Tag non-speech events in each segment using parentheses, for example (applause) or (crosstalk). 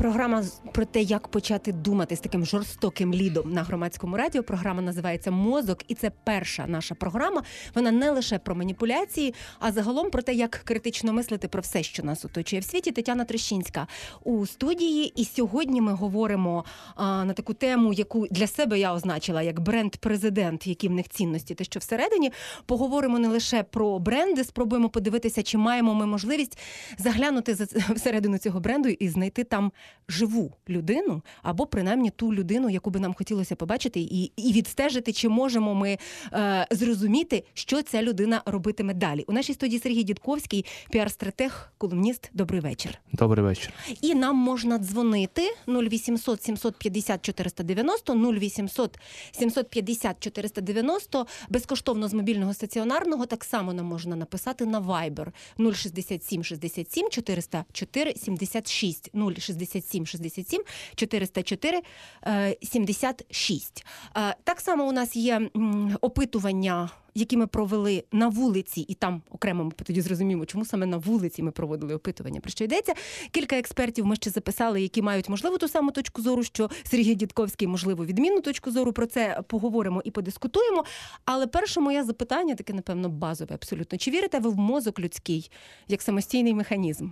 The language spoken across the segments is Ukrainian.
Програма про те, як почати думати з таким жорстоким лідом на громадському радіо. Програма називається Мозок, і це перша наша програма. Вона не лише про маніпуляції, а загалом про те, як критично мислити про все, що нас оточує в світі. Тетяна Трещинська у студії. І сьогодні ми говоримо а, на таку тему, яку для себе я означила як бренд-президент, які в них цінності, те, що всередині. Поговоримо не лише про бренди, спробуємо подивитися, чи маємо ми можливість заглянути (laughs) всередину цього бренду і знайти там живу людину, або принаймні ту людину, яку би нам хотілося побачити, і і відстежити, чи можемо ми е, зрозуміти, що ця людина робитиме далі. У нашій студії Сергій Дідковський, піар-стратег, колумніст. Добрий вечір. Добрий вечір. І нам можна дзвонити 0800 750 490, 0800 750 490, безкоштовно з мобільного стаціонарного. Так само нам можна написати на Viber 067 67 404 76 067 67 67 404 76. Так само у нас є опитування. Які ми провели на вулиці, і там окремо ми тоді зрозуміємо, чому саме на вулиці ми проводили опитування. Про що йдеться? Кілька експертів ми ще записали, які мають можливо ту саму точку зору, що Сергій Дідковський, можливо, відмінну точку зору. Про це поговоримо і подискутуємо. Але перше моє запитання, таке, напевно, базове, абсолютно. Чи вірите ви в мозок людський як самостійний механізм?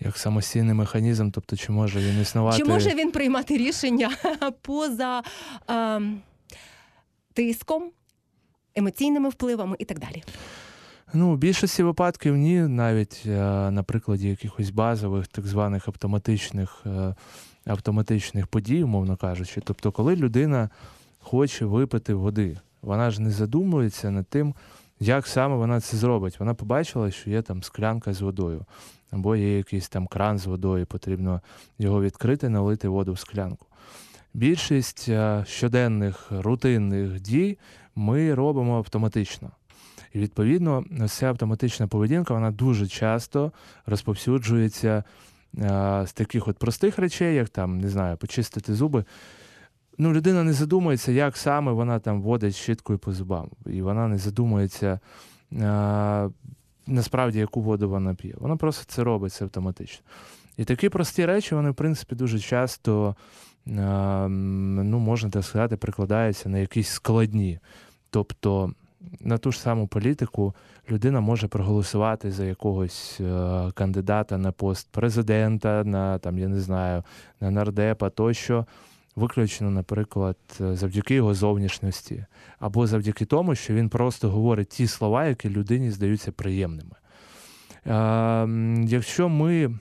Як самостійний механізм, тобто чи може він існувати? Чи може він приймати рішення (laughs) поза е, тиском, емоційними впливами і так далі? Ну, у більшості випадків ні, навіть е, на прикладі якихось базових, так званих автоматичних е, автоматичних подій, умовно кажучи. Тобто, коли людина хоче випити води, вона ж не задумується над тим, як саме вона це зробить. Вона побачила, що є там склянка з водою або є якийсь там кран з водою, потрібно його відкрити, налити воду в склянку. Більшість е, щоденних рутинних дій ми робимо автоматично. І відповідно, ця автоматична поведінка вона дуже часто розповсюджується е, з таких от простих речей, як там, не знаю, почистити зуби. Ну, Людина не задумується, як саме вона там водить щіткою по зубам. І вона не задумується, е, насправді яку воду вона п'є. Вона просто це робить це автоматично. І такі прості речі, вони, в принципі, дуже часто, ну, можна так сказати, прикладаються на якісь складні. Тобто на ту ж саму політику людина може проголосувати за якогось е, кандидата на пост президента, на там, я не знаю, на нардепа тощо виключно, наприклад, завдяки його зовнішності, або завдяки тому, що він просто говорить ті слова, які людині здаються приємними. Якщо ми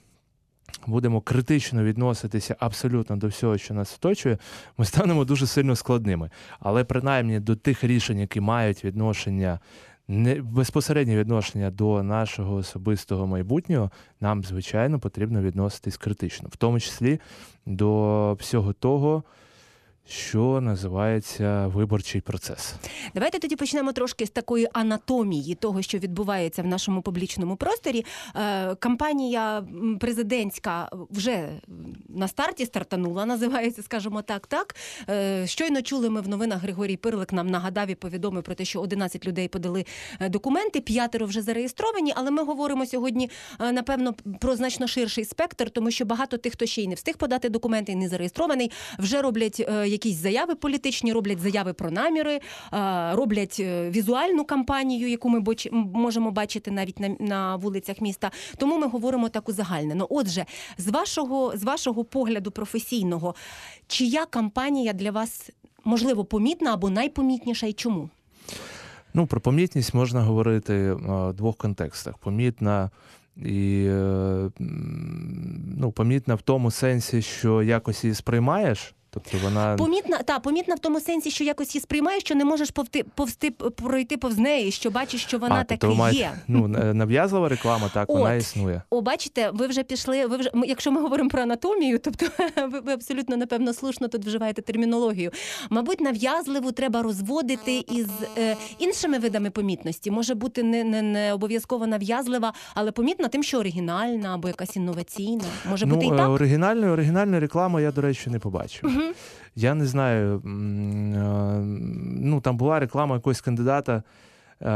будемо критично відноситися абсолютно до всього, що нас оточує, ми станемо дуже сильно складними. Але принаймні до тих рішень, які мають відношення не безпосереднє відношення до нашого особистого майбутнього, нам, звичайно, потрібно відноситись критично, в тому числі до всього того що називається виборчий процес. Давайте тоді почнемо трошки з такої анатомії того, що відбувається в нашому публічному просторі. Е, кампанія президентська вже на старті стартанула, називається, скажімо так. Так е, щойно чули ми в новинах Григорій Пирлик нам нагадав і повідомив про те, що 11 людей подали е, документи, п'ятеро вже зареєстровані. Але ми говоримо сьогодні, напевно, про значно ширший спектр, тому що багато тих, хто ще й не встиг подати документи, не зареєстрований, вже роблять якісь заяви політичні, роблять заяви про наміри, роблять е, візуальну кампанію, яку ми можемо бачити навіть на на вулицях міста. Тому ми говоримо так узагальнено. Отже, з вашого з вашого погляду професійного, чия кампанія для вас можливо помітна або найпомітніша, і чому? Ну, про помітність можна говорити в двох контекстах: помітна. І е, ну, помітна в тому сенсі, що якось її сприймаєш, Тобто вона помітна та помітна в тому сенсі, що якось її сприймаєш, що не можеш повти повсти пройти повз неї, що бачиш, що вона а, тобто таки є. Ну нав'язлива реклама, так От, вона існує. О, бачите, ви вже пішли. Ви вже якщо ми говоримо про анатомію, тобто (laughs) ви, ви абсолютно напевно слушно тут вживаєте термінологію. Мабуть, нав'язливу треба розводити із е, іншими видами помітності. Може бути не не, не обов'язково нав'язлива, але помітна тим, що оригінальна або якась інноваційна. Може ну, бути і так? оригінальної оригінальної реклами я, до речі, не побачив. Угу. Я не знаю, ну там була реклама якогось кандидата,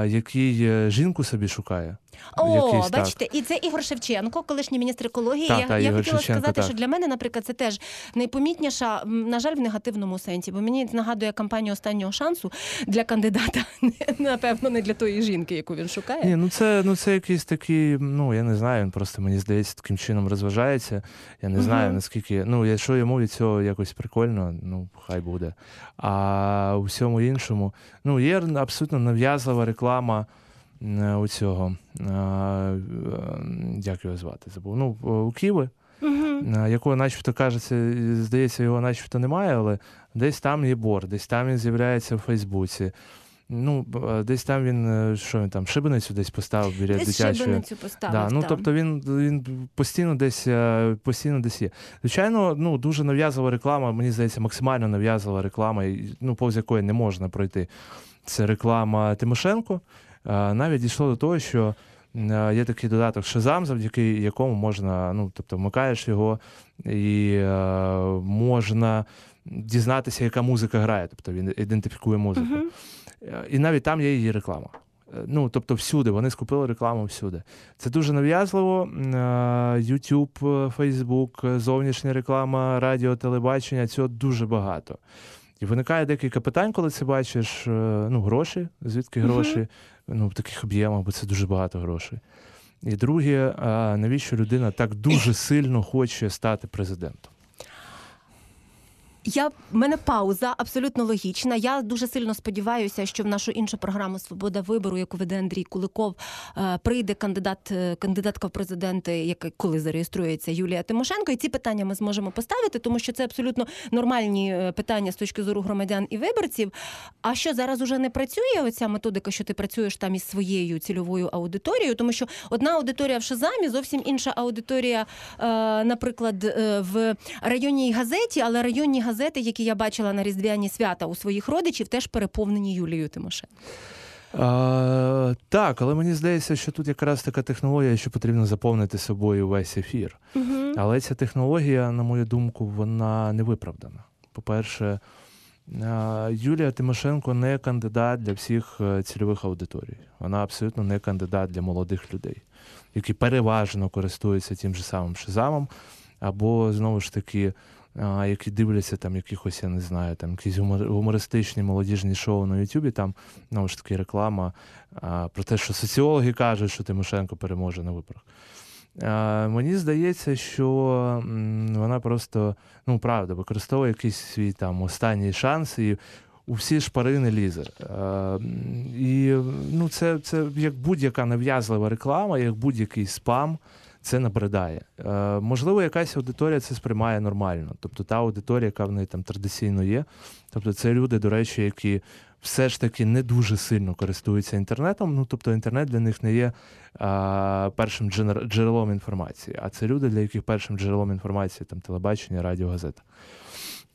який е, жінку собі шукає. О, Якийсь, так. бачите, і це Ігор Шевченко, колишній міністр екології. Так, я так, я Ігор хотіла Шевченко, сказати, так. що для мене, наприклад, це теж найпомітніша, на жаль, в негативному сенсі, бо мені нагадує кампанію останнього шансу для кандидата, (laughs) напевно, не для тої жінки, яку він шукає. Ні, ну це ну це якийсь такий, ну я не знаю, він просто мені здається таким чином розважається. Я не знаю Мгм. наскільки. Ну, якщо йому від цього якось прикольно, ну хай буде. А у всьому іншому, ну є абсолютно нав'язлива реклама у цього. е, е, Як його звати? Забув. Ну, у Мгм. е, якого, начебто, кажеться, здається, його начебто немає, але десь там є бор, десь там він з'являється в Фейсбуці. Ну, е, десь там він, е, що він там, шибеницю десь поставив біля Десь дитячої. шибеницю поставив. Да, ну так. тобто він, він постійно десь е, постійно десь є. Звичайно, ну дуже нав'язова реклама, мені здається, максимально нав'язова реклама, ну, повз якої не можна пройти. Це реклама Тимошенко. Навіть дійшло до того, що є такий додаток Шазам, завдяки якому можна, ну тобто вмикаєш його і можна дізнатися, яка музика грає. Тобто він ідентифікує музику. Е, І навіть там є її реклама. Е, Ну, тобто всюди, вони скупили рекламу всюди. Це дуже нав'язливо. YouTube, Facebook, зовнішня реклама, радіо, телебачення цього дуже багато. І виникає декілька питань, коли це бачиш. Е, Ну, гроші, звідки гроші? Ну, в таких об'ємах, бо це дуже багато грошей. І друге, навіщо людина так дуже сильно хоче стати президентом? Я в мене пауза абсолютно логічна. Я дуже сильно сподіваюся, що в нашу іншу програму Свобода вибору, яку веде Андрій Куликов, е, прийде кандидат, е, кандидатка в президенти, яка коли зареєструється Юлія Тимошенко. І ці питання ми зможемо поставити, тому що це абсолютно нормальні е, питання з точки зору громадян і виборців. А що зараз уже не працює оця методика, що ти працюєш там із своєю цільовою аудиторією, тому що одна аудиторія в Шазамі, зовсім інша аудиторія, наприклад, в районній газеті, але районні газети, які я бачила на різдвяні свята у своїх родичів, теж переповнені Юлією Тимошенко. А, так, але мені здається, що тут якраз така технологія, що потрібно заповнити собою весь ефір. Угу. Але ця технологія, на мою думку, вона не виправдана. По-перше, Юлія Тимошенко не кандидат для всіх е, цільових аудиторій. Вона абсолютно не кандидат для молодих людей, які переважно користуються тим же самим шизамом, або знову ж таки. Які дивляться там якихось, я не знаю, там якісь гумористичні молодіжні шоу на Ютубі, там знову ж таки реклама про те, що соціологи кажуть, що Тимошенко переможе на виборах. Мені здається, що вона просто, ну правда, використовує якийсь свій там останній шанс і у всі шпарини лізе. І ну, це, це як будь-яка нав'язлива реклама, як будь-який спам. Це набридає. Е, можливо, якась аудиторія це сприймає нормально. Тобто та аудиторія, яка в неї там традиційно є. Тобто, це люди, до речі, які все ж таки не дуже сильно користуються інтернетом. Ну тобто, інтернет для них не є а, першим джерелом інформації, а це люди, для яких першим джерелом інформації там телебачення, радіо, газета.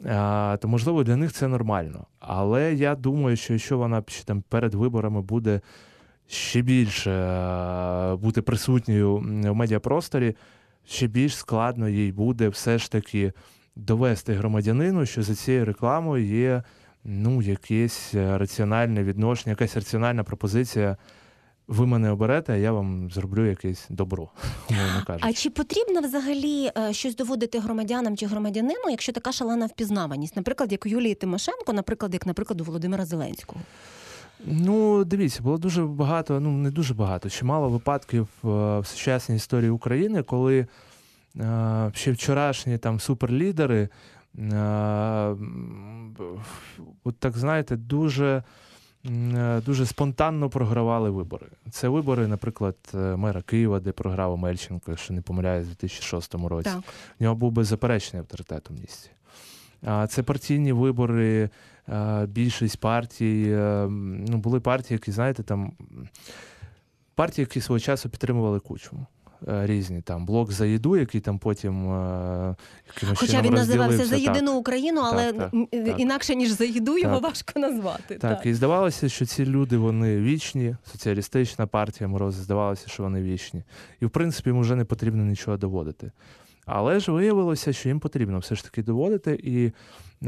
А, то можливо для них це нормально. Але я думаю, що якщо вона там перед виборами буде ще більше е, бути присутньою в медіапросторі, ще більш складно їй буде все ж таки довести громадянину, що за цією рекламою є ну, якесь е, раціональне відношення, якась раціональна пропозиція. Ви мене оберете, а я вам зроблю якесь добро. (laughs) А чи потрібно взагалі е, щось доводити громадянам чи громадянину, якщо така шалена впізнаваність, наприклад, як у Юлії Тимошенко, наприклад, як, наприклад, у Володимира Зеленського? Ну, дивіться, було дуже багато, ну не дуже багато, чимало випадків е, в сучасній історії України, коли е, ще вчорашні там суперлідери, е, от так знаєте, дуже, е, дуже спонтанно програвали вибори. Це вибори, наприклад, мера Києва, де програв Омельченко, якщо не помиляюсь, у 2006 році. Так. В нього був беззаперечний авторитет у місті. А Це партійні вибори, більшість партій. е, Ну, були партії, які, знаєте, там партії, які свого часу підтримували кучму. е, Різні там блок за їду, який там потім е, якимось Хоча він називався за єдину Україну, але так, так. інакше ніж за їду його важко назвати. Так, і здавалося, що ці люди вони вічні. Соціалістична партія Мороз здавалося, що вони вічні. І в принципі їм вже не потрібно нічого доводити. Але ж виявилося, що їм потрібно все ж таки доводити. І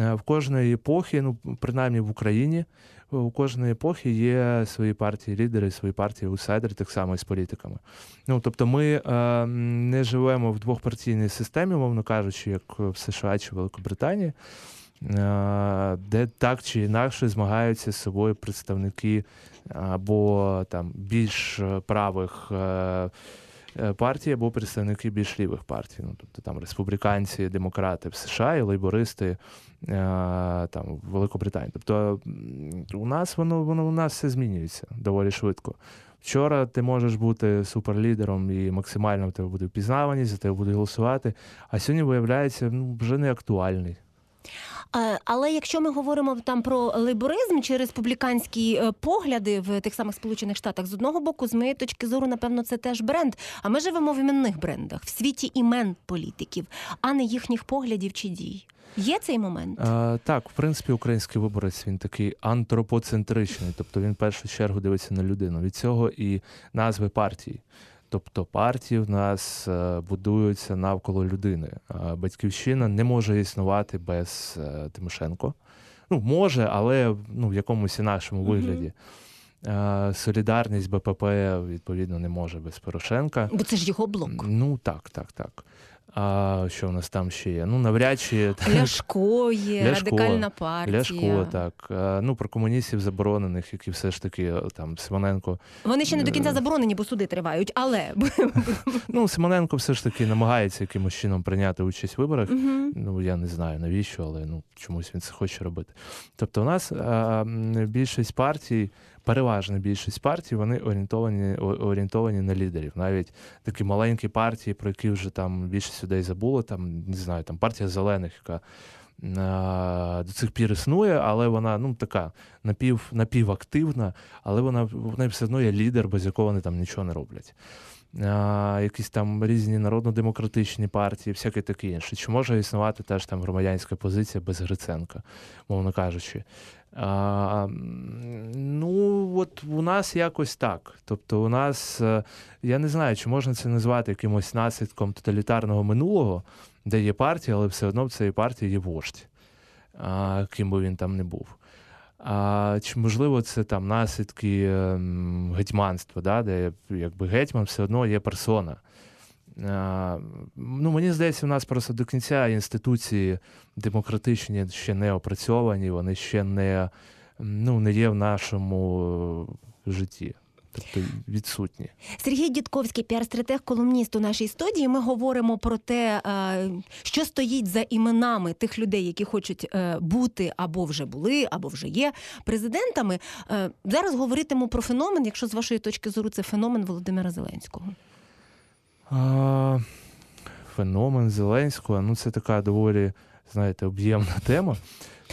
е, в кожної епохи, ну принаймні в Україні, у кожної епохи є свої партії лідери, свої партії аутсайдери, так само і з політиками. Ну тобто, ми е, не живемо в двохпартійній системі, мовно кажучи, як в США чи Великобританії. Е, де так чи інакше змагаються з собою представники або там більш правих е, е, або представники більш лівих партій. Ну, Тобто там республіканці, демократи в США і лейбористи там в Великобританії. Тобто у нас воно воно у нас все змінюється доволі швидко. Вчора ти можеш бути суперлідером і максимально в тебе буде впізнаваність, за тебе будуть голосувати. А сьогодні виявляється ну, вже не актуальний. Але якщо ми говоримо там про лейборизм чи республіканські е, погляди в тих самих Сполучених Штатах, з одного боку, з моєї точки зору, напевно, це теж бренд. А ми живемо в іменних брендах, в світі імен політиків, а не їхніх поглядів чи дій. Є цей момент? А, Так, в принципі, український виборець він такий антропоцентричний, тобто він в першу чергу дивиться на людину. Від цього і назви партії. Тобто партії в нас е, будуються навколо людини. Батьківщина не може існувати без е, Тимошенко. Ну, може, але ну, в якомусь інакшому вигляді. Mm-hmm. Солідарність БПП відповідно не може без Порошенка. Бо це ж його блок. Ну так, так, так. А що в нас там ще є? Ну, навряд чи (gasps) Ляшко є, Ляшко, радикальна партія. Ляшко, так. Ну про комуністів заборонених, які все ж таки там Симоненко. Вони ще не до кінця заборонені, бо суди тривають, але (laughs) ну Симоненко все ж таки намагається якимось чином прийняти участь в виборах. Угу. Ну я не знаю навіщо, але ну чомусь він це хоче робити. Тобто, у нас а, більшість партій переважна більшість партій вони орієнтовані орієнтовані на лідерів. Навіть такі маленькі партії, про які вже там більшість людей забуло, там не знаю, там партія зелених, яка до цих пір існує, але вона ну така напів, напівактивна, але вона вона все одно є лідер, без якого вони там нічого не роблять. Якісь там різні народно-демократичні партії, всяке таке інше. Чи може існувати теж там громадянська позиція без Гриценка, мовно кажучи? А, Ну, от у нас якось так. Тобто, у нас, е, я не знаю, чи можна це назвати якимось наслідком тоталітарного минулого, де є партія, але все одно в цій партії є вождь, а, ким би він там не був. А, Чи можливо це там наслідки ем, гетьманства, да, де якби гетьман все одно є персона. Ну, Мені здається, у нас просто до кінця інституції демократичні ще не опрацьовані, вони ще не ну, не є в нашому житті. Тобто відсутні. Сергій Дідковський, піар-стратег, колумніст у нашій студії. Ми говоримо про те, що стоїть за іменами тих людей, які хочуть е, бути або вже були, або вже є президентами. Е, зараз говоритиму про феномен, якщо з вашої точки зору це феномен Володимира Зеленського. А, Феномен Зеленського. Ну, це така доволі, знаєте, об'ємна тема.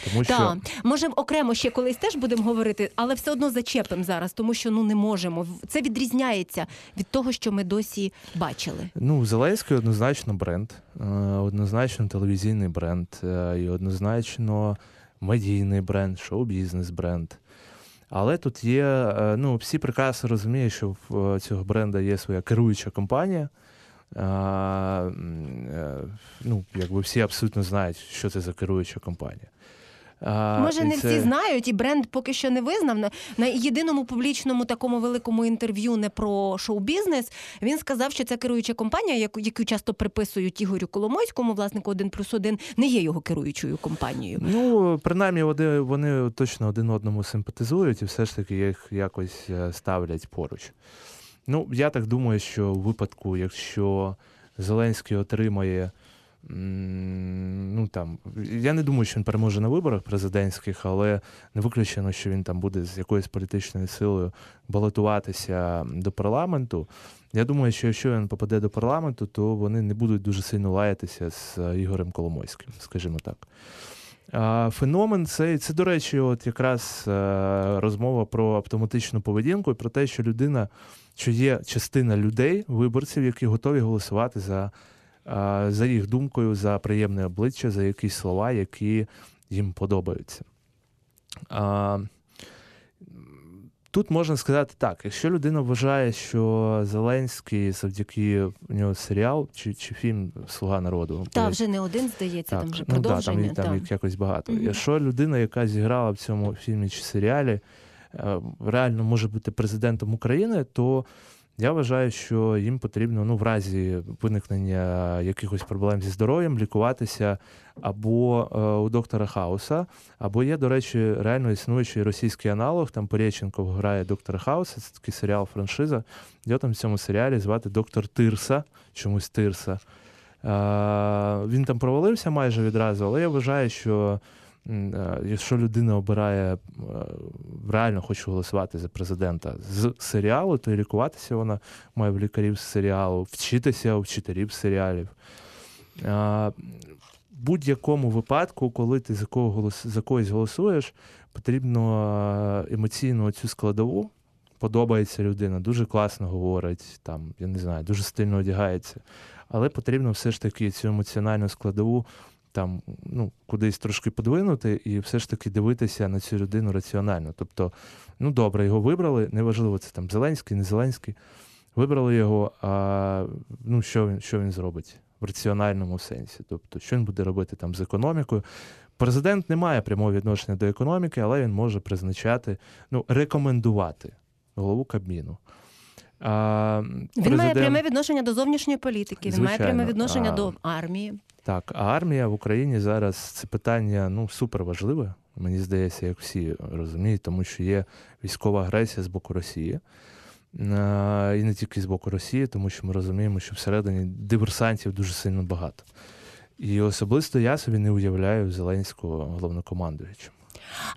Тому що Так, може окремо ще колись теж будемо говорити, але все одно зачепимо зараз, тому що ну не можемо. Це відрізняється від того, що ми досі бачили. Ну, Зеленський однозначно бренд, е, однозначно телевізійний бренд, е, і однозначно медійний бренд, шоу-бізнес бренд. Але тут є, е, ну, всі прекрасно розуміють, що в цього бренда є своя керуюча компанія. А, ну, якби Всі абсолютно знають, що це за керуюча компанія. А, Може, не це... всі знають, і бренд поки що не визнав. На єдиному публічному такому великому інтерв'ю не про шоу-бізнес. Він сказав, що ця керуюча компанія, яку яку часто приписують Ігорю Коломойському, власнику 1 плюс 1, не є його керуючою компанією. Ну, принаймні, вони, вони точно один одному симпатизують і все ж таки їх якось е, ставлять поруч. Ну, я так думаю, що в випадку, якщо Зеленський отримає. Ну там я не думаю, що він переможе на виборах президентських, але не виключено, що він там буде з якоюсь політичною силою балотуватися до парламенту. Я думаю, що якщо він попаде до парламенту, то вони не будуть дуже сильно лаятися з е, Ігорем Коломойським, скажімо так. Феномен це, це, до речі, от якраз е, розмова про автоматичну поведінку і про те, що людина, що є частина людей, виборців, які готові голосувати за за їх думкою, за приємне обличчя, за якісь слова, які їм подобаються. Тут можна сказати так: якщо людина вважає, що Зеленський завдяки у нього серіал чи, чи фільм Слуга народу. Та вже не один, здається, там вже ну, да, там, там та. їх якось багато. Мгм. Якщо людина, яка зіграла в цьому фільмі чи серіалі, е, реально може бути президентом України, то я вважаю, що їм потрібно ну, в разі виникнення якихось проблем зі здоров'ям лікуватися або е, у доктора Хауса, або є, до речі, реально існуючий російський аналог. Там Порєченков грає доктора Хауса, це такий серіал франшиза. Його там в цьому серіалі звати доктор Тирса, чомусь Тирса. Е, Він там провалився майже відразу, але я вважаю, що якщо людина обирає е, реально хоче голосувати за президента з серіалу, то і лікуватися вона має в лікарів з серіалу, вчитися у вчителів серіалів. Е, В будь-якому випадку, коли ти за, кого голос, за когось голосуєш, потрібно е, емоційну цю складову. Подобається людина, дуже класно говорить, там, я не знаю, дуже стильно одягається. Але потрібно все ж таки цю емоціональну складову там, ну, кудись трошки подвинути і все ж таки дивитися на цю людину раціонально. Тобто, ну добре, його вибрали, неважливо, це там Зеленський, не Зеленський. Вибрали його, а ну, що, він, що він зробить в раціональному сенсі? Тобто, що він буде робити там з економікою? Президент не має прямого відношення до економіки, але він може призначати, ну, рекомендувати голову Кабміну. А, Він має пряме відношення до зовнішньої політики, він має пряме відношення А, до армії. Так, а армія в Україні зараз це питання ну, супер важливе, мені здається, як всі розуміють, тому що є військова агресія з боку Росії. І не тільки з боку Росії, тому що ми розуміємо, що всередині диверсантів дуже сильно багато. І особисто я собі не уявляю Зеленського головнокомандуючим.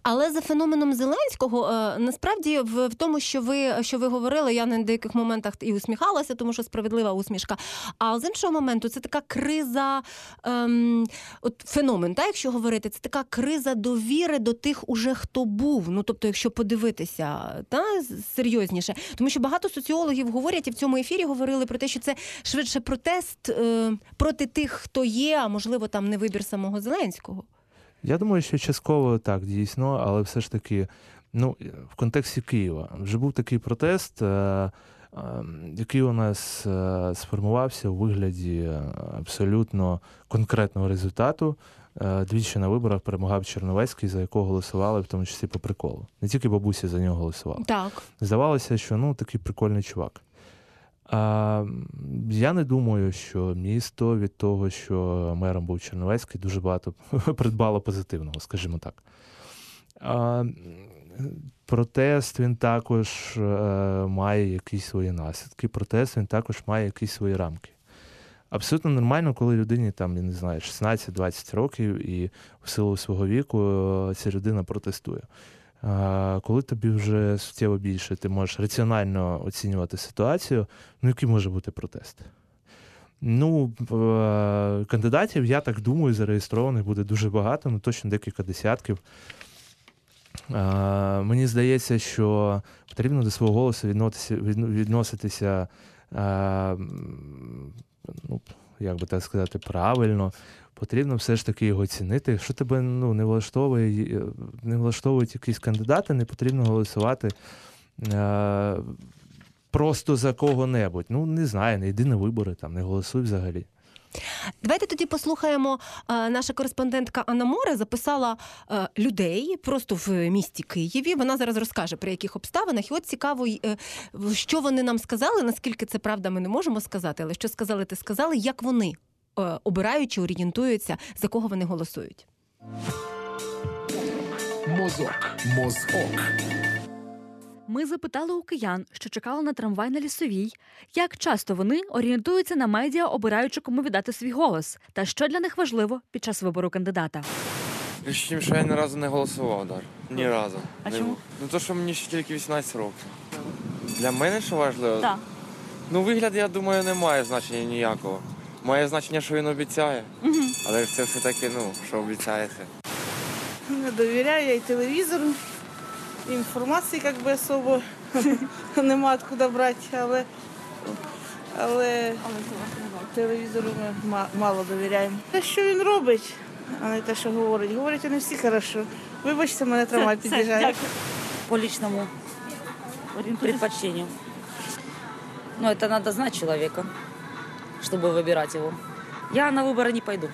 Але за феноменом Зеленського е, насправді в, тому, що ви що ви говорили, я на деяких моментах і усміхалася, тому що справедлива усмішка. А з іншого моменту, це така криза, ем, от феномен, так, якщо говорити, це така криза довіри до тих, уже хто був. Ну тобто, якщо подивитися та серйозніше, тому що багато соціологів говорять і в цьому ефірі говорили про те, що це швидше протест е, проти тих, хто є, а можливо там не вибір самого Зеленського. Я думаю, що частково так дійсно, але все ж таки, ну, в контексті Києва вже був такий протест, е, е, який у нас е, сформувався у вигляді абсолютно конкретного результату. Двічі на виборах перемагав Черновецький, за якого голосували, в тому числі по приколу. Не тільки бабусі за нього голосували. Так. Здавалося, що ну такий прикольний чувак. Я не думаю, що місто від того, що мером був Черновецький, дуже багато (laughs) придбало позитивного, скажімо так. Протест він також е, має якісь свої наслідки, протест він також має якісь свої рамки. Абсолютно нормально, коли людині там, я не знаю, 16-20 років, і в силу свого віку е, ця людина протестує. Коли тобі вже суттєво більше, ти можеш раціонально оцінювати ситуацію, ну який може бути протест? Ну, е, кандидатів, я так думаю, зареєстрованих буде дуже багато, ну точно декілька десятків. Мені здається, що потрібно до свого голосу відноситися, відноситися е, ну, як би так сказати, правильно. Потрібно все ж таки його цінити. Якщо тебе ну, не влаштовує, е, не влаштовують якісь кандидати, не потрібно голосувати е, просто за кого-небудь. Ну, не знаю, не йди на вибори, там, не голосуй взагалі. Давайте тоді послухаємо. е, Наша кореспондентка Анна Море записала е, людей просто в місті Києві. Вона зараз розкаже при яких обставинах. І от цікаво, що вони нам сказали. Наскільки це правда, ми не можемо сказати, але що сказали, ти сказали, як вони е, обирають чи орієнтуються, за кого вони голосують. Мозок. Мозок. Ми запитали у киян, що чекали на трамвай на лісовій, як часто вони орієнтуються на медіа, обираючи кому віддати свій голос, та що для них важливо під час вибору кандидата. Річ в що я ні разу не голосував даже. Ні разу. А Не чому? Ну то, що мені ще тільки 18 років. Для мене що важливо? Так. Ну, вигляд, я думаю, не має значення ніякого. Має значення, що він обіцяє. Але це все-таки, ну, що обіцяється. Не довіряю я і телевізору, і інформації як би особо (laughs) нема откуда брати, але, але телевізору ми мало довіряємо. Те, що він робить, а не те, що говорить. Говорить вони всі хорошо. Вибачте, мене трамвай під'їжджає. По лічному. предпочтению. Но это надо знать человека, чтобы выбирать его. Я на выборы не пойду.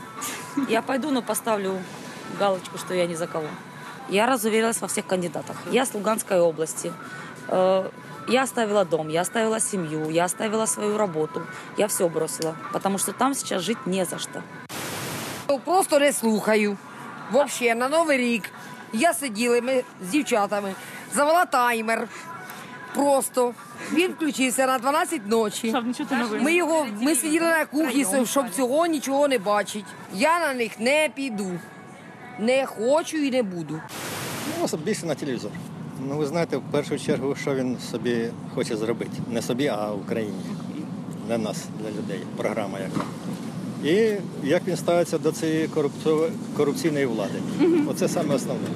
Я пойду, но поставлю галочку, что я ни за кого. Я разуверилась во всех кандидатах. Я с Луганской области. Э, Я оставила дом, я оставила семью, я оставила свою работу. Я все бросила, потому что там сейчас жить не за что. Просто не слухаю. Взагалі, на Новий рік я сиділа ми з дівчатами, завела таймер. Просто він включився на 12 ночі. Ми його ми сиділи на кухні, щоб цього нічого не бачить. Я на них не піду. Не хочу і не буду. Ну, більше на телевізор. Ну, ви знаєте, в першу чергу, що він собі хоче зробити. Не собі, а Україні. Для нас, для людей. Програма яка. І як він ставиться до цієї корупцо- корупційної влади. Оце саме основне.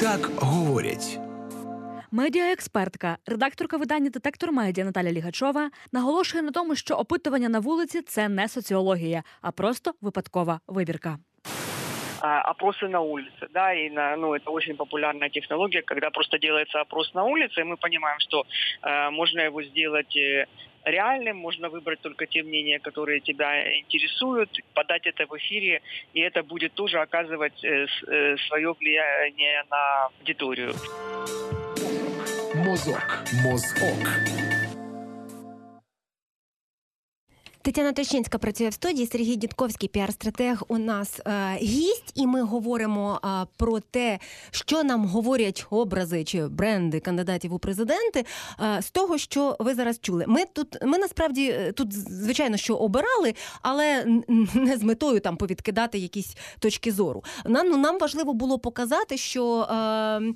Так говорять. Медіаекспертка, редакторка видання Детектор медіа Наталя Лігачова наголошує на тому, що опитування на вулиці це не соціологія, а просто випадкова вибірка. а, опросы на улице, да, и на, ну, это очень популярная технология, когда просто делается опрос на улице, и мы понимаем, что э, можно его сделать э, реальным, можно выбрать только те мнения, которые тебя интересуют, подать это в эфире, и это будет тоже оказывать э, с- э, свое влияние на аудиторию. Мозок. Мозок. Тетяна Трощинська працює в студії. Сергій Дідковський, піар-стратег, у нас е, гість, і ми говоримо е, про те, що нам говорять образи чи бренди кандидатів у президенти. е, з того, що ви зараз чули. Ми тут ми насправді е, тут звичайно що обирали, але не з метою там повідкидати якісь точки зору. Нам ну нам важливо було показати, що. Е,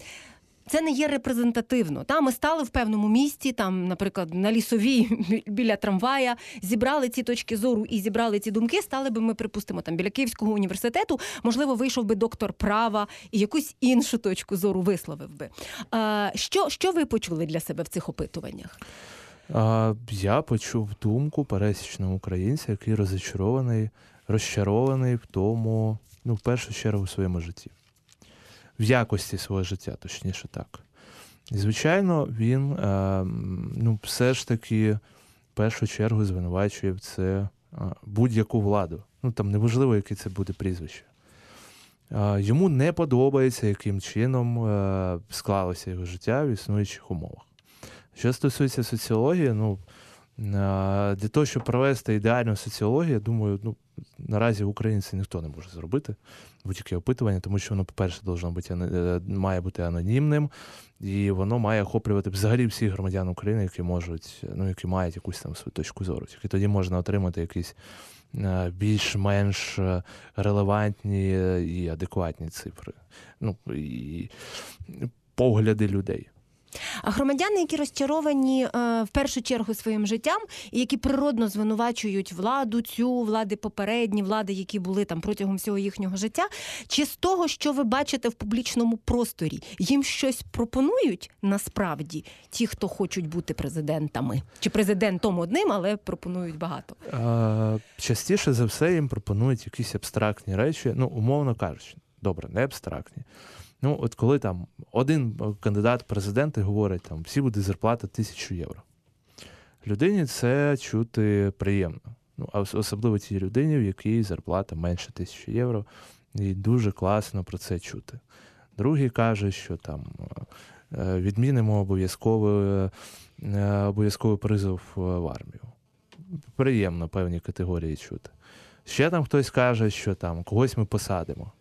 це не є репрезентативно. Та ми стали в певному місті, там, наприклад, на лісовій (laughs) біля трамвая, зібрали ці точки зору і зібрали ці думки. Стали би ми, припустимо, там біля Київського університету. Можливо, вийшов би доктор права і якусь іншу точку зору висловив би. Що, що ви почули для себе в цих опитуваннях? Я почув думку пересічного українця, який розчарований, розчарований в тому, ну, в першу чергу, в своєму житті. В якості свого життя, точніше так. І, звичайно, він е, ну, все ж таки в першу чергу звинувачує в це е, будь-яку владу. Ну там неважливо, яке це буде прізвище. Е, Йому не подобається, яким чином склалося його життя в існуючих умовах. Що стосується соціології, ну для того, щоб провести ідеальну соціологію, я думаю, ну наразі це ніхто не може зробити будь-яке опитування, тому що воно, по-перше, бути е, має бути анонімним, і воно має охоплювати взагалі всіх громадян України, які можуть, ну які мають якусь там свою точку зору. Тільки тоді можна отримати якісь е, більш-менш е, релевантні і адекватні цифри. Ну і погляди людей. А громадяни, які розчаровані е, в першу чергу своїм життям, і які природно звинувачують владу, цю влади попередні, влади, які були там протягом всього їхнього життя, чи з того, що ви бачите в публічному просторі, їм щось пропонують насправді ті, хто хочуть бути президентами, чи президентом одним, але пропонують багато. Е, Частіше за все їм пропонують якісь абстрактні речі, ну, умовно кажучи, добре, не абстрактні. Ну, от коли там один кандидат в президенти говорить, там всі буде зарплата тисячу євро. Людині це чути приємно. Ну, особливо тій людині, в якій зарплата менше тисячі євро, і дуже класно про це чути. Другий каже, що там е, відмінимо обов'язковий, е, обов'язковий призов е, в армію приємно певні категорії чути. Ще там хтось каже, що там когось ми посадимо,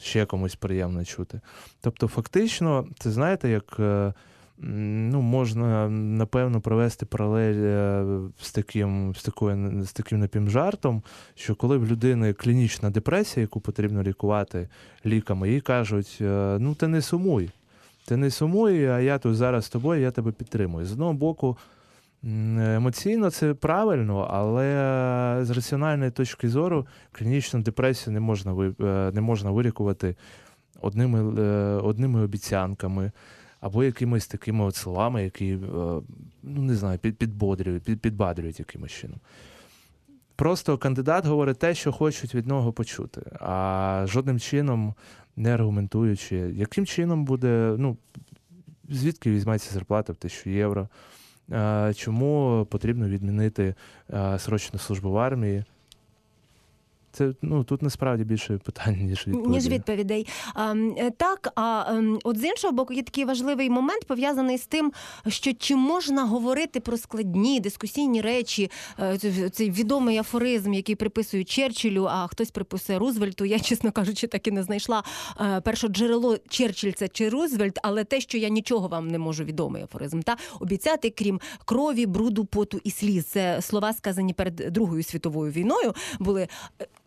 ще комусь приємно чути. Тобто, фактично, це знаєте, як е, ну, можна напевно провести паралель е, з таким, з такою, з таким напівжартом, що коли в людини клінічна депресія, яку потрібно лікувати ліками, їй кажуть: е, ну ти не сумуй. Ти не сумуй, а я тут зараз з тобою, я тебе підтримую. З одного боку, Емоційно це правильно, але з раціональної точки зору клінічну депресію не можна е, не можна вилікувати одними, е, одними обіцянками або якимись такими от словами, які е, ну не знаю, підбодрюють, підбадрюють якимось чином. Просто кандидат говорить те, що хочуть від нього почути, а жодним чином не аргументуючи, яким чином буде, ну, звідки візьметься зарплата в тисячу євро? Е, Чому потрібно відмінити е, срочну службу в армії? Це ну тут насправді більше питань, ніж відповідей. Ніж відповідей. А, е, так, а ем, от з іншого боку, є такий важливий момент пов'язаний з тим, що чи можна говорити про складні дискусійні речі, е, цей відомий афоризм, який приписують Черчиллю, а хтось приписує Рузвельту. Я, чесно кажучи, так і не знайшла е, перше джерело Черчилль це чи Рузвельт, але те, що я нічого вам не можу відомий афоризм. Та обіцяти, крім крові, бруду, поту і сліз. Це слова сказані перед Другою світовою війною. Були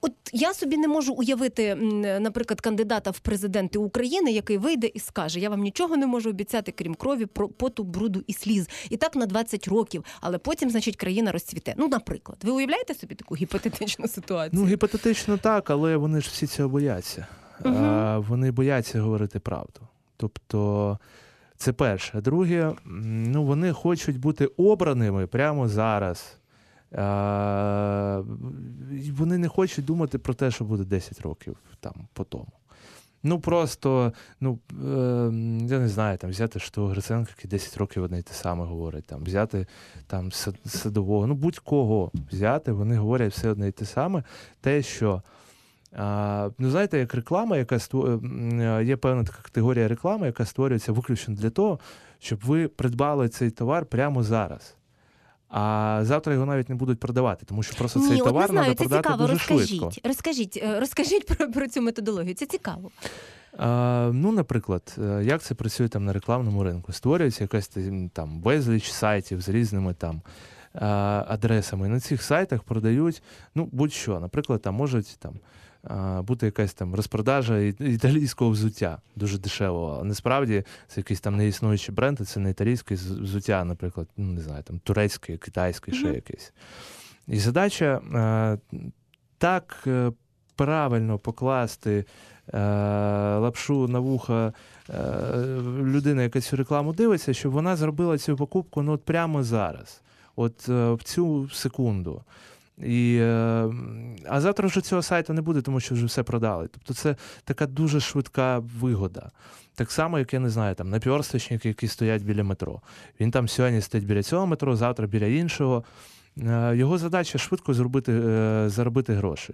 От я собі не можу уявити, наприклад, кандидата в президенти України, який вийде і скаже: Я вам нічого не можу обіцяти, крім крові, про- поту, бруду і сліз. І так на 20 років, але потім, значить, країна розцвіте. Ну, наприклад, ви уявляєте собі таку гіпотетичну ситуацію? Ну, гіпотетично так, але вони ж всі цього бояться. Мгм. А, вони бояться говорити правду. Тобто, це перше. Друге, ну, вони хочуть бути обраними прямо зараз. І вони не хочуть думати про те, що буде 10 років там по тому. Ну просто, ну е, я не знаю, там взяти що Гриценко, який 10 років одне й те саме говорить, там взяти там садового, ну будь-кого взяти, вони говорять все одне й те саме. Те, що ну, знаєте, як реклама, яка ство- м, е, є певна така категорія реклами, яка створюється виключно для того, щоб ви придбали цей товар прямо зараз. А завтра його навіть не будуть продавати, тому що просто цей Ні, товар знаю, треба це продати цікаво. дуже Розкажіть, швидко. розкажіть, е, розкажіть про, про цю методологію. Це цікаво. А, ну, наприклад, е, як це працює там на рекламному ринку? Створюється якась там- там безліч сайтів з різними там адресами. На цих сайтах продають ну, будь-що. Наприклад, там можуть там. А, Бути якась там розпродажа італійського взуття дуже дешевого. А насправді це якийсь там неіснуючий бренд, і це не італійське взуття, наприклад, ну не знаю, там турецьке, китайське, ще якесь. І задача так е, правильно покласти е, лапшу на вуха е, людини, яка цю рекламу дивиться, щоб вона зробила цю покупку ну, от прямо зараз, от в цю секунду. І, е, а завтра вже цього сайту не буде, тому що вже все продали. Тобто це така дуже швидка вигода. Так само, як я не знаю, там напіворсточники, які стоять біля метро. Він там сьогодні стоїть біля цього метро, завтра біля іншого. Е, Його задача швидко зробити, е, заробити гроші.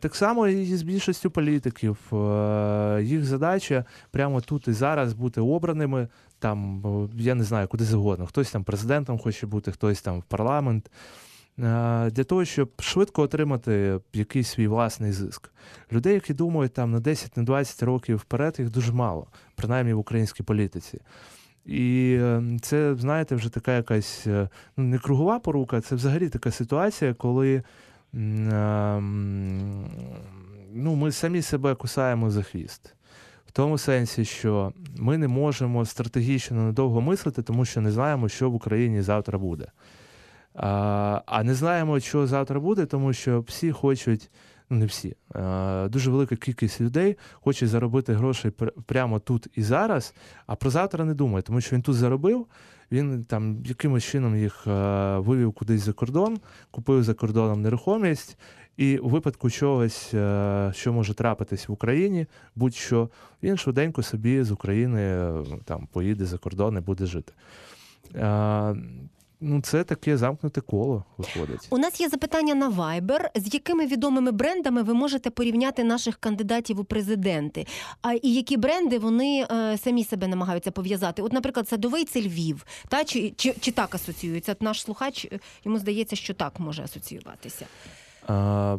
Так само і з більшістю політиків. Е, Їх задача прямо тут і зараз бути обраними. Там, я не знаю, куди завгодно. Хтось там президентом хоче бути, хтось там в парламент. Е, Для того, щоб швидко отримати якийсь свій власний зиск. Людей, які думають там на 10 на 20 років вперед, їх дуже мало, принаймні в українській політиці. І е, це, знаєте, вже така якась е, ну, не кругова порука, це взагалі така ситуація, коли ну, ми самі себе кусаємо за хвіст. В тому сенсі, що ми не можемо стратегічно надовго мислити, тому що не знаємо, що в Україні завтра буде. А, а не знаємо, що завтра буде, тому що всі хочуть, ну не всі, а, дуже велика кількість людей хоче заробити гроші пр- прямо тут і зараз, а про завтра не думає, тому що він тут заробив, він там якимось чином їх а, вивів кудись за кордон, купив за кордоном нерухомість. І у випадку чогось, е, що може трапитись в Україні, будь-що, він швиденько собі з України там поїде за кордон і буде жити. Ну, це таке замкнуте коло виходить. У нас є запитання на Viber, з якими відомими брендами ви можете порівняти наших кандидатів у президенти. А і які бренди вони е, самі себе намагаються пов'язати? От, наприклад, садовий це Львів, та чи, чи, чи так асоціюється? От наш слухач е, йому здається, що так може асоціюватися. А,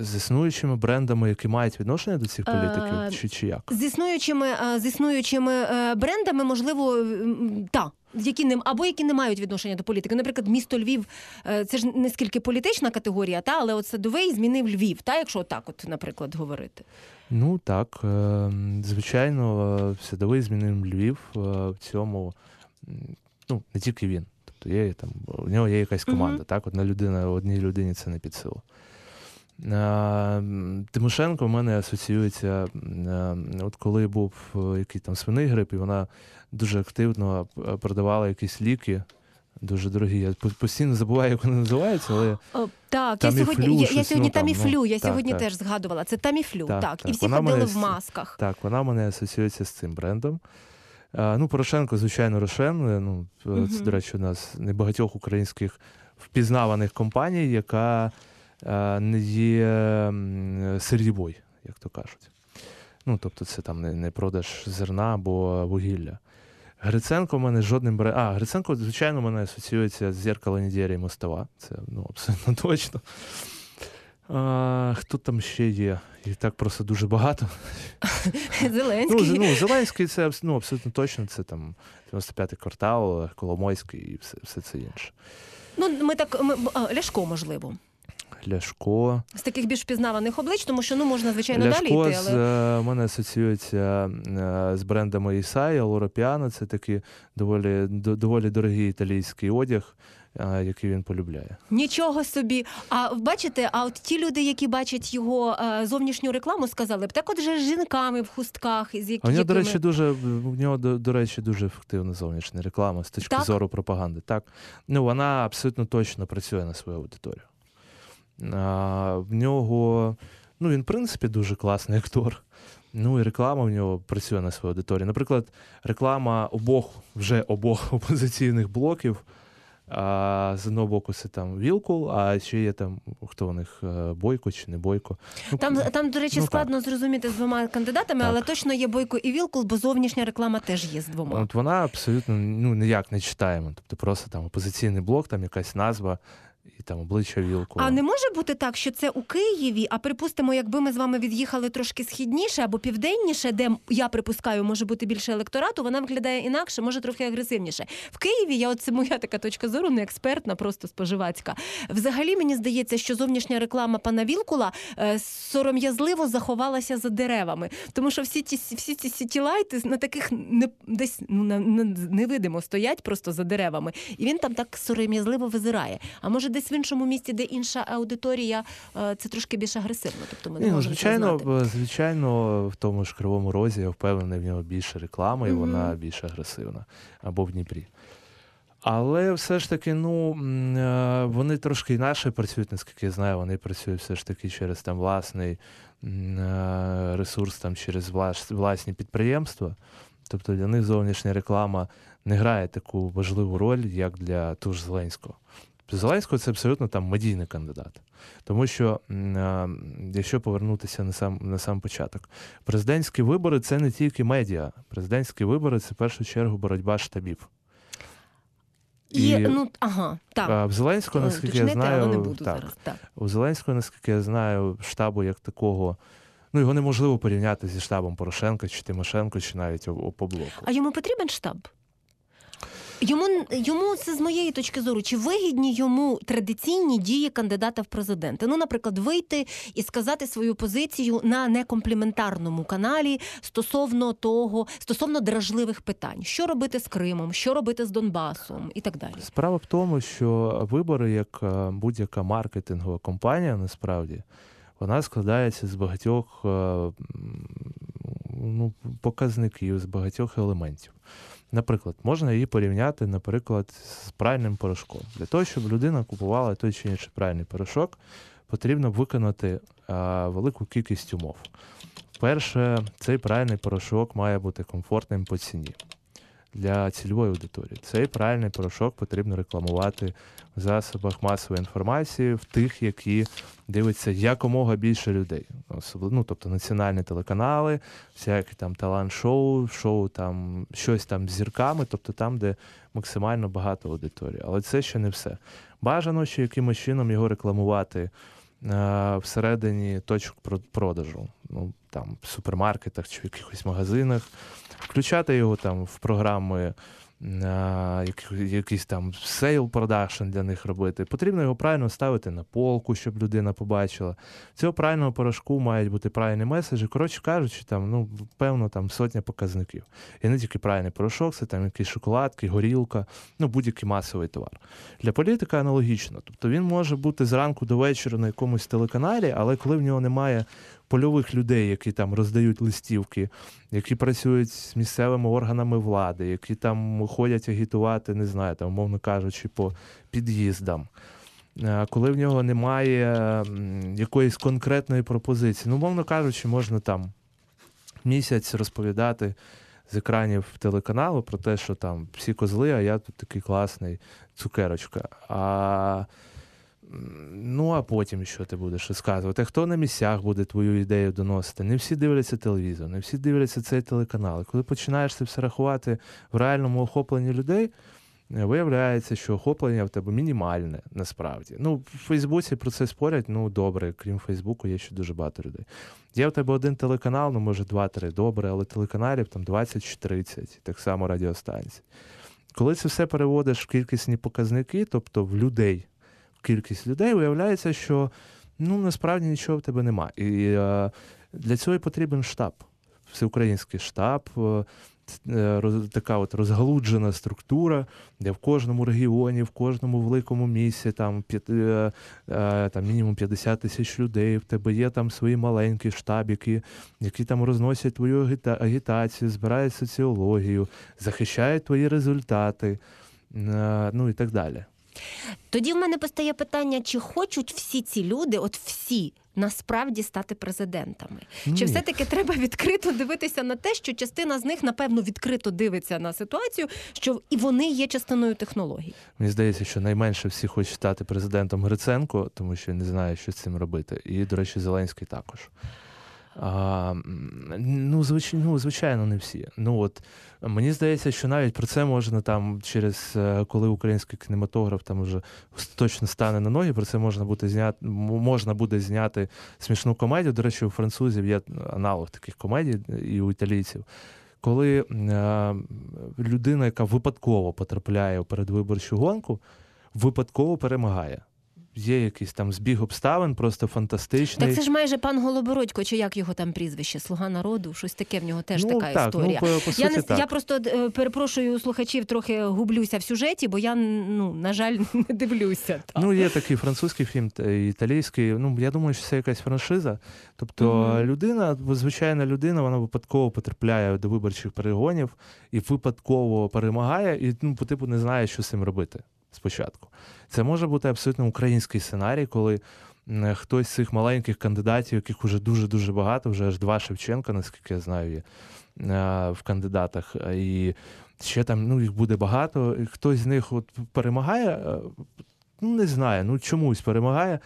з існуючими брендами, які мають відношення до цих політиків, Е, чи, чи як? З існуючими, е, з існуючими е, брендами, можливо, м, та. Які не або які не мають відношення до політики. Наприклад, місто Львів е, це ж не скільки політична категорія, та але от садовий змінив Львів, та якщо так, от, наприклад, говорити. Ну так, е, звичайно, е, садовий змінив Львів е, в цьому, ну, не тільки він. Тобто є там, у нього є якась команда, Мгм. так? Одна людина, одній людині це не під силу. Тимошенко в мене асоціюється, от коли був е, який там свиний грип, і вона дуже активно е, продавала якісь ліки. Дуже дорогі. Я постійно забуваю, як вони називаються, але О, так, Таміфлю, я сьогодні, я, я сьогодні ну, там, таміфлю, я ну, так, сьогодні так. теж згадувала. Це таміфлю, Так, так. так. І всі Вона ходили мене в масках. Так, вона мене асоціюється з цим брендом. Е, Ну, Порошенко, звичайно, Рошен. Е, Ну. Це, до речі, у нас небагатьох українських впізнаваних компаній, яка не є м, як то кажуть. Ну, тобто, це там не, не продаж зерна або вугілля. Гриценко в мене жодним бре. А, Гриценко, звичайно, в мене асоціюється з зеркало неділі Мостова. Це ну, абсолютно (laughs) точно. А, хто там ще є? Їх так просто дуже багато. (laughs) Ну, Зеленський. з- ну, Зеленський це ну, абсолютно точно. Це там 95-й квартал, Коломойський і все, все це інше. Ну, ми так ми, Ляшко, можливо. Ляшко. З таких більш впізнаваних облич, тому що ну можна, звичайно, далі Ляшко йти, але е, мене асоціюється е, з брендами Ісая, Лора Піано. Це такий доволі, до- доволі дорогий італійський одяг, е, який він полюбляє. нічого собі. А бачите, а от ті люди, які бачать його зовнішню рекламу, сказали б, так от же з жінками в хустках, з які, А у нього, до якими- речі, дуже у нього до, до речі, дуже ефективна зовнішня реклама з точки Так? зору пропаганди. Так, ну вона абсолютно точно працює на свою аудиторію. А, в нього, ну він, в принципі, дуже класний актор. Ну і реклама в нього працює на свою аудиторію. Наприклад, реклама обох вже обох (laughs) опозиційних блоків. А, з одного боку, це там Вілкул, а ще є там хто у них е, Бойко чи не Бойко. Ну, Там, там, до речі, ну, так. складно зрозуміти з двома кандидатами, Так. але точно є Бойко і Вілкул, бо зовнішня реклама теж є з двома. От вона абсолютно ну, ніяк не читаємо. Тобто просто там опозиційний блок, там якась назва там обличчя вілку. А не може бути так, що це у Києві, а припустимо, якби ми з вами від'їхали трошки східніше або південніше, де я припускаю, може бути більше електорату, вона виглядає інакше, може трохи агресивніше. В Києві я от моя така точка зору, не експертна, просто споживацька. Взагалі мені здається, що зовнішня реклама пана Вілкула е, сором'язливо заховалася за деревами, тому що всі ті всі ці сітілайти на таких не десь ну на, невидимо стоять просто за деревами, і він там так сором'язливо визирає. А може, десь іншому місті, де інша аудиторія, е, це трошки більш агресивно. Тобто ми не ну, можемо звичайно, знати. звичайно, в тому ж кривому розі я впевнений, в нього більше реклами, і Мгм. вона більш агресивна або в Дніпрі. Але все ж таки, ну е, вони трошки інакше працюють, наскільки я знаю, вони працюють все ж таки через там власний е, ресурс, там через власні підприємства. Тобто для них зовнішня реклама не грає таку важливу роль, як для того ж Зеленського. Зеленського це абсолютно там медійний кандидат. Тому що, е, якщо повернутися на сам, на сам початок, президентські вибори це не тільки медіа. Президентські вибори це в першу чергу боротьба штабів. І, і- ну ага, так. А в Зеленського, Е, наскільки я знаю, але не буду так, зараз. Так. у Зеленського, наскільки я знаю, штабу як такого. Ну, його неможливо порівняти зі штабом Порошенка чи Тимошенко, чи навіть о- по блоку. А йому потрібен штаб? Йому, йому це з моєї точки зору, чи вигідні йому традиційні дії кандидата в президенти? Ну, наприклад, вийти і сказати свою позицію на некомпліментарному каналі стосовно того, стосовно дражливих питань, що робити з Кримом, що робити з Донбасом і так далі. Справа в тому, що вибори, як е, будь-яка маркетингова компанія, насправді, вона складається з багатьох е, ну, показників, з багатьох елементів. Наприклад, можна її порівняти, наприклад, з пральним порошком. Для того, щоб людина купувала той чи інший пральний порошок, потрібно виконати е, велику кількість умов. Перше, цей пральний порошок має бути комфортним по ціні для цільової аудиторії. Цей правильний порошок потрібно рекламувати в засобах масової інформації, в тих, які дивиться якомога більше людей. Ну, тобто національні телеканали, всякі там талант-шоу, шоу там щось там з зірками, тобто там, де максимально багато аудиторії. Але це ще не все. Бажано ще якимось чином його рекламувати е, всередині точок про- продажу. Ну, там, супермаркетах чи в якихось магазинах включати його там в програми, якийсь там sales promotion для них робити. Потрібно його правильно ставити на полку, щоб людина побачила. Цього правильного порошку мають бути правильні меседжі. Коротше кажучи, там, ну, певно, там сотня показників. І не тільки правильний порошок, це там якісь шоколадки, горілка, ну, будь-який масовий товар. Для політика аналогічно. Тобто він може бути зранку до вечора на якомусь телеканалі, але коли в нього немає польових людей, які там роздають листівки, які працюють з місцевими органами влади, які там ходять агітувати, не знаю, там, умовно кажучи, по під'їздам. Е, Коли в нього немає якоїсь конкретної пропозиції, ну, умовно кажучи, можна там місяць розповідати з екранів телеканалу про те, що там всі козли, а я тут такий класний цукерочка. А Ну, а потім що ти будеш розказувати? Хто на місцях буде твою ідею доносити? Не всі дивляться телевізор, не всі дивляться цей телеканал. І коли починаєш це все рахувати в реальному охопленні людей, виявляється, що охоплення в тебе мінімальне насправді. Ну, в Фейсбуці про це спорять, ну добре, крім Фейсбуку, є ще дуже багато людей. Є в тебе один телеканал, ну може два-три, добре, але телеканалів там 20 чи 30, так само радіостанцій. Коли це все переводиш в кількісні показники, тобто в людей кількість людей, виявляється, що ну насправді нічого в тебе немає. І е, для цього і потрібен штаб, всеукраїнський штаб. Е, е, така от розгалуджена структура, де в кожному регіоні, в кожному великому місці там там мінімум 50 тисяч людей. В тебе є там свої маленькі штабики, які там розносять твою агіта агітацію, збирають соціологію, захищають твої результати, ну і так далі. Тоді в мене постає питання, чи хочуть всі ці люди, от всі. Насправді стати президентами, Ні. чи все-таки треба відкрито дивитися на те, що частина з них напевно відкрито дивиться на ситуацію, що і вони є частиною технологій? Мені здається, що найменше всі хочуть стати президентом Гриценко, тому що не знає, що з цим робити. І, до речі, Зеленський також. А, Ну, звичайно, ну, звичайно, не всі. Ну от мені здається, що навіть про це можна там через е, коли український кінематограф там вже точно стане на ноги, про це можна буде зняти, можна буде зняти смішну комедію. До речі, у французів є аналог таких комедій і у італійців. Коли е, людина, яка випадково потрапляє у передвиборчу гонку, випадково перемагає є якийсь там збіг обставин, просто фантастичний. Так це ж майже пан Голобородько, чи як його там прізвище? Слуга народу, щось таке в нього теж ну, така так, історія. Ну, по, по суті, я не так. я просто е, перепрошую слухачів, трохи гублюся в сюжеті, бо я ну на жаль (laughs) не дивлюся. Так. Ну є такий французький фільм, італійський. Ну я думаю, що це якась франшиза. Тобто mm-hmm. людина, звичайна людина, вона випадково потрапляє до виборчих перегонів і випадково перемагає, і ну, по типу не знає, що з цим робити спочатку. Це може бути абсолютно український сценарій, коли хтось з цих маленьких кандидатів, яких вже дуже-дуже багато, вже аж два Шевченка, наскільки я знаю, є в кандидатах. І ще там ну, їх буде багато. і Хтось з них от перемагає, ну не знаю, ну чомусь перемагає.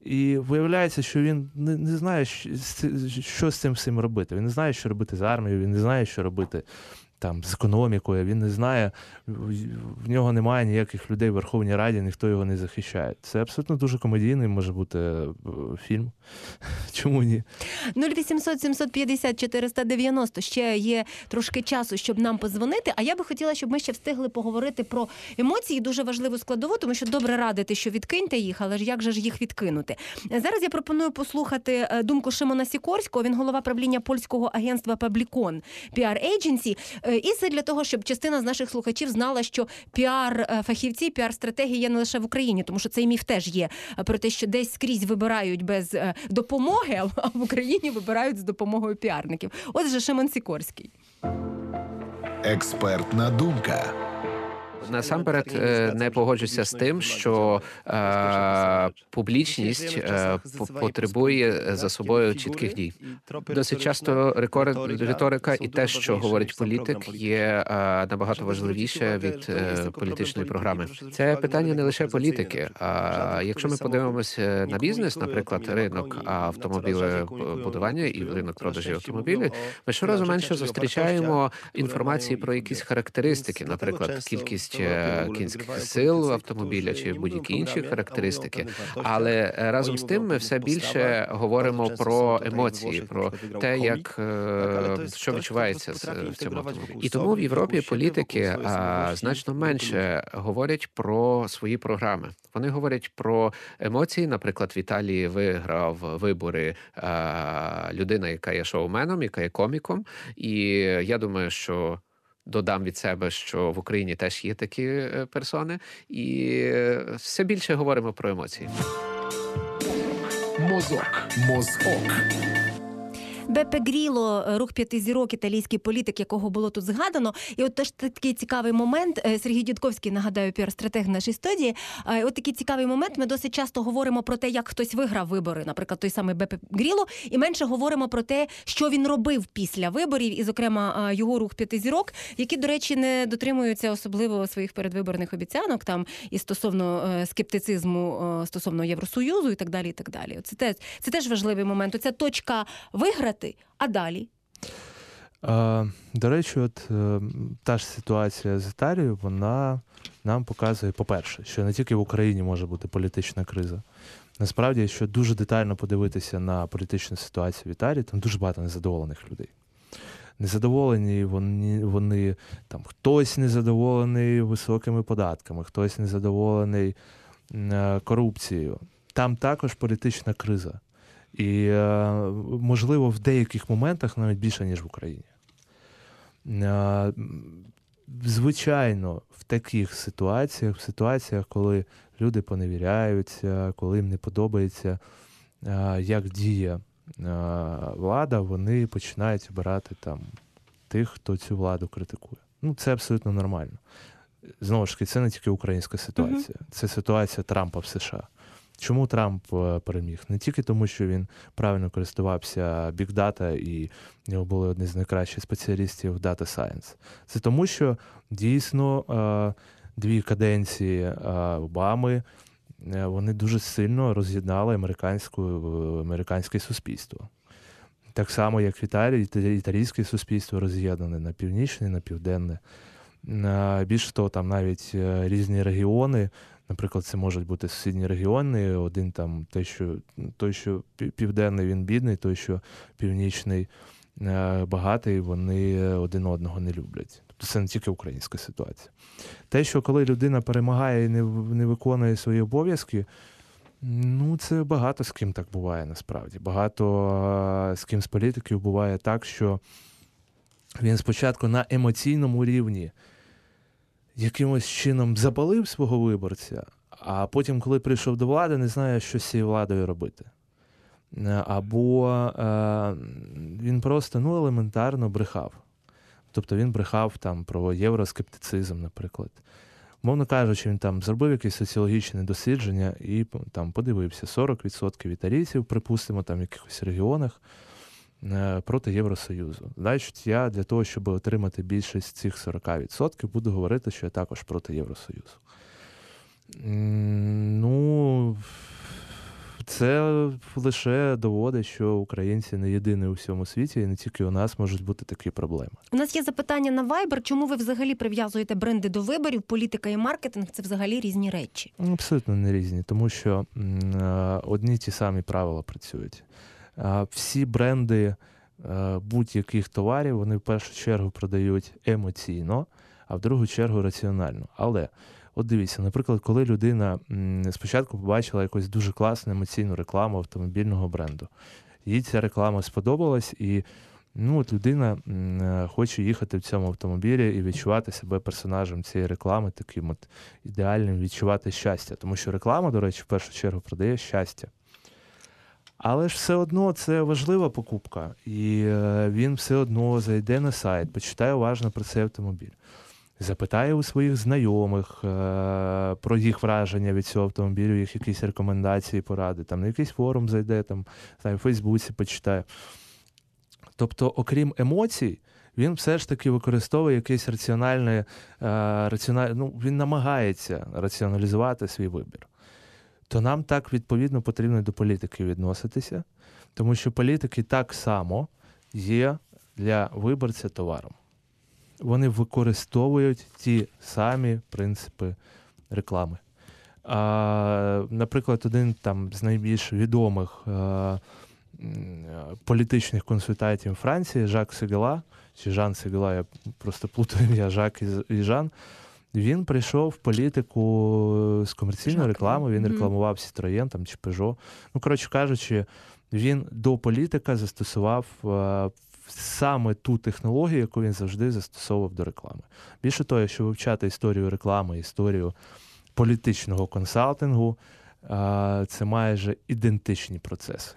І виявляється, що він не не знає, що з цим всім робити. Він не знає, що робити з армією, він не знає, що робити там з економікою, він не знає, в нього немає ніяких людей в Верховній Раді, ніхто його не захищає. Це абсолютно дуже комедійний може бути е, фільм. (laughs) Чому ні? 0800 750 490 ще є трошки часу, щоб нам позвонити. А я би хотіла, щоб ми ще встигли поговорити про емоції, дуже важливу складову, тому що добре радити, що відкиньте їх, але ж як же ж їх відкинути? Зараз я пропоную послухати е, думку Шимона Сікорського. Він голова правління польського агентства Паблікон PR Agency. Е, і це для того, щоб частина з наших слухачів знала, що піар-фахівці, піар-стратегії є не лише в Україні, тому що цей міф теж є про те, що десь скрізь вибирають без е, допомоги, а в Україні вибирають з допомогою піарників. Отже, Шимон Сікорський. Експертна думка насамперед е, не погоджуся з тим, що е, публічність е, потребує за собою чітких дій. Досить часто риторика і те, що говорить політик, є набагато важливіше від політичної програми. Це питання не лише політики. А якщо ми подивимося на бізнес, наприклад, ринок автомобілебудування і ринок продажі автомобілів, ми щоразу менше зустрічаємо інформації про якісь характеристики, наприклад, кількість кінських сил автомобіля чи будь-які інші характеристики. Але разом з тим ми все більше говоримо про емоції, про те, як е, що відчувається в цьому автомобілі. І тому в Європі політики значно менше говорять про свої програми. Вони говорять про емоції. Наприклад, в Італії виграв вибори людина, яка є шоуменом, яка є коміком, і я думаю, що Додам від себе, що в Україні теж є такі е, персони, і е, все більше говоримо про емоції. Мозок. Мозок. Бепе Гріло, е, рух п'яти зірок, італійський політик, якого було тут згадано. І от теж такий цікавий момент. е, Сергій Дідковський, нагадаю, піар-стратег нашій студії. От такий цікавий момент. Ми досить часто говоримо про те, як хтось виграв вибори, наприклад, той самий Бепе Гріло, і менше говоримо про те, що він робив після виборів, і, зокрема, його рух п'яти зірок, які, до речі, не дотримуються особливо своїх передвиборних обіцянок там і стосовно е, скептицизму стосовно Євросоюзу і так далі. І так далі. Це теж це теж важливий момент. Оця точка виграти, а далі. До речі, от е, та ж ситуація з Італією, вона нам показує, по-перше, що не тільки в Україні може бути політична криза. Насправді, якщо дуже детально подивитися на політичну ситуацію в Італії, там дуже багато незадоволених людей. Незадоволені вони, вони там хтось незадоволений високими податками, хтось незадоволений е, корупцією. Там також політична криза. І, е, можливо, в деяких моментах навіть більше, ніж в Україні. Е, Звичайно, в таких ситуаціях, в ситуаціях, коли люди поневіряються, коли їм не подобається, е, як діє влада, вони починають обирати там тих, хто цю владу критикує. Ну, це абсолютно нормально. Знову ж таки, це не тільки українська ситуація, це ситуація Трампа в США. Чому Трамп е, переміг? Не тільки тому, що він правильно користувався бікдата і в нього були одні з найкращих спеціалістів Data Science. Це тому, що дійсно е, дві каденції е, Обами вони дуже сильно роз'єднали американську, американське суспільство. Так само, як в Італії, італійське суспільство роз'єднане на північне, на південне. Більше того, там навіть різні регіони. Наприклад, це можуть бути сусідні регіони. Один там той, що той, що південний, він бідний, той, що північний е, багатий, вони один одного не люблять. Тобто це не тільки українська ситуація. Те, що коли людина перемагає і не, не виконує свої обов'язки, ну це багато з ким так буває насправді. Багато е, з ким з політиків буває так, що він спочатку на емоційному рівні якимось чином запалив свого виборця, а потім, коли прийшов до влади, не знає, що з цією владою робити. Е, Або е, він просто ну, елементарно брехав. Тобто він брехав там про євроскептицизм, наприклад. Мовно кажучи, він там зробив якесь соціологічне дослідження і там подивився 40% італійців, припустимо, там в якихось регіонах проти Євросоюзу. Значить, я для того, щоб отримати більшість цих 40%, буду говорити, що я також проти Євросоюзу. Ну, це лише доводить, що українці не єдині у всьому світі, і не тільки у нас можуть бути такі проблеми. У нас є запитання на Viber. Чому ви взагалі прив'язуєте бренди до виборів? Політика і маркетинг це взагалі різні речі. Абсолютно не різні, тому що е, одні ті самі правила працюють. Всі бренди е, будь-яких товарів вони в першу чергу продають емоційно, а в другу чергу раціонально. Але от дивіться, наприклад, коли людина спочатку побачила якусь дуже класну емоційну рекламу автомобільного бренду, їй ця реклама сподобалась, і ну, от людина е, хоче їхати в цьому автомобілі і відчувати себе персонажем цієї реклами, таким от ідеальним відчувати щастя. Тому що реклама, до речі, в першу чергу продає щастя. Але ж все одно це важлива покупка, і е, він все одно зайде на сайт, почитає уважно про цей автомобіль, запитає у своїх знайомих е, про їх враження від цього автомобілю, їх якісь рекомендації, поради, там на якийсь форум зайде, там знаю, в Фейсбуці почитає. Тобто, окрім емоцій, він все ж таки використовує якесь раціональне, е, раціональ... ну, він намагається раціоналізувати свій вибір. То нам так відповідно потрібно до політики відноситися, тому що політики так само є для виборця товаром. Вони використовують ті самі принципи реклами. А, наприклад, один там з найбільш відомих е, м, політичних консультантів Франції Жак Сегела, чи Жан Сегела, я просто плутаю ім'я Жак і Жан. Він прийшов в політику з комерційної реклами, він рекламував Citroën там, чи Peugeot. Ну, коротше кажучи, він до політика застосував е, саме ту технологію, яку він завжди застосовував до реклами. Більше того, якщо вивчати історію реклами, історію політичного консалтингу, е, це майже ідентичні процеси.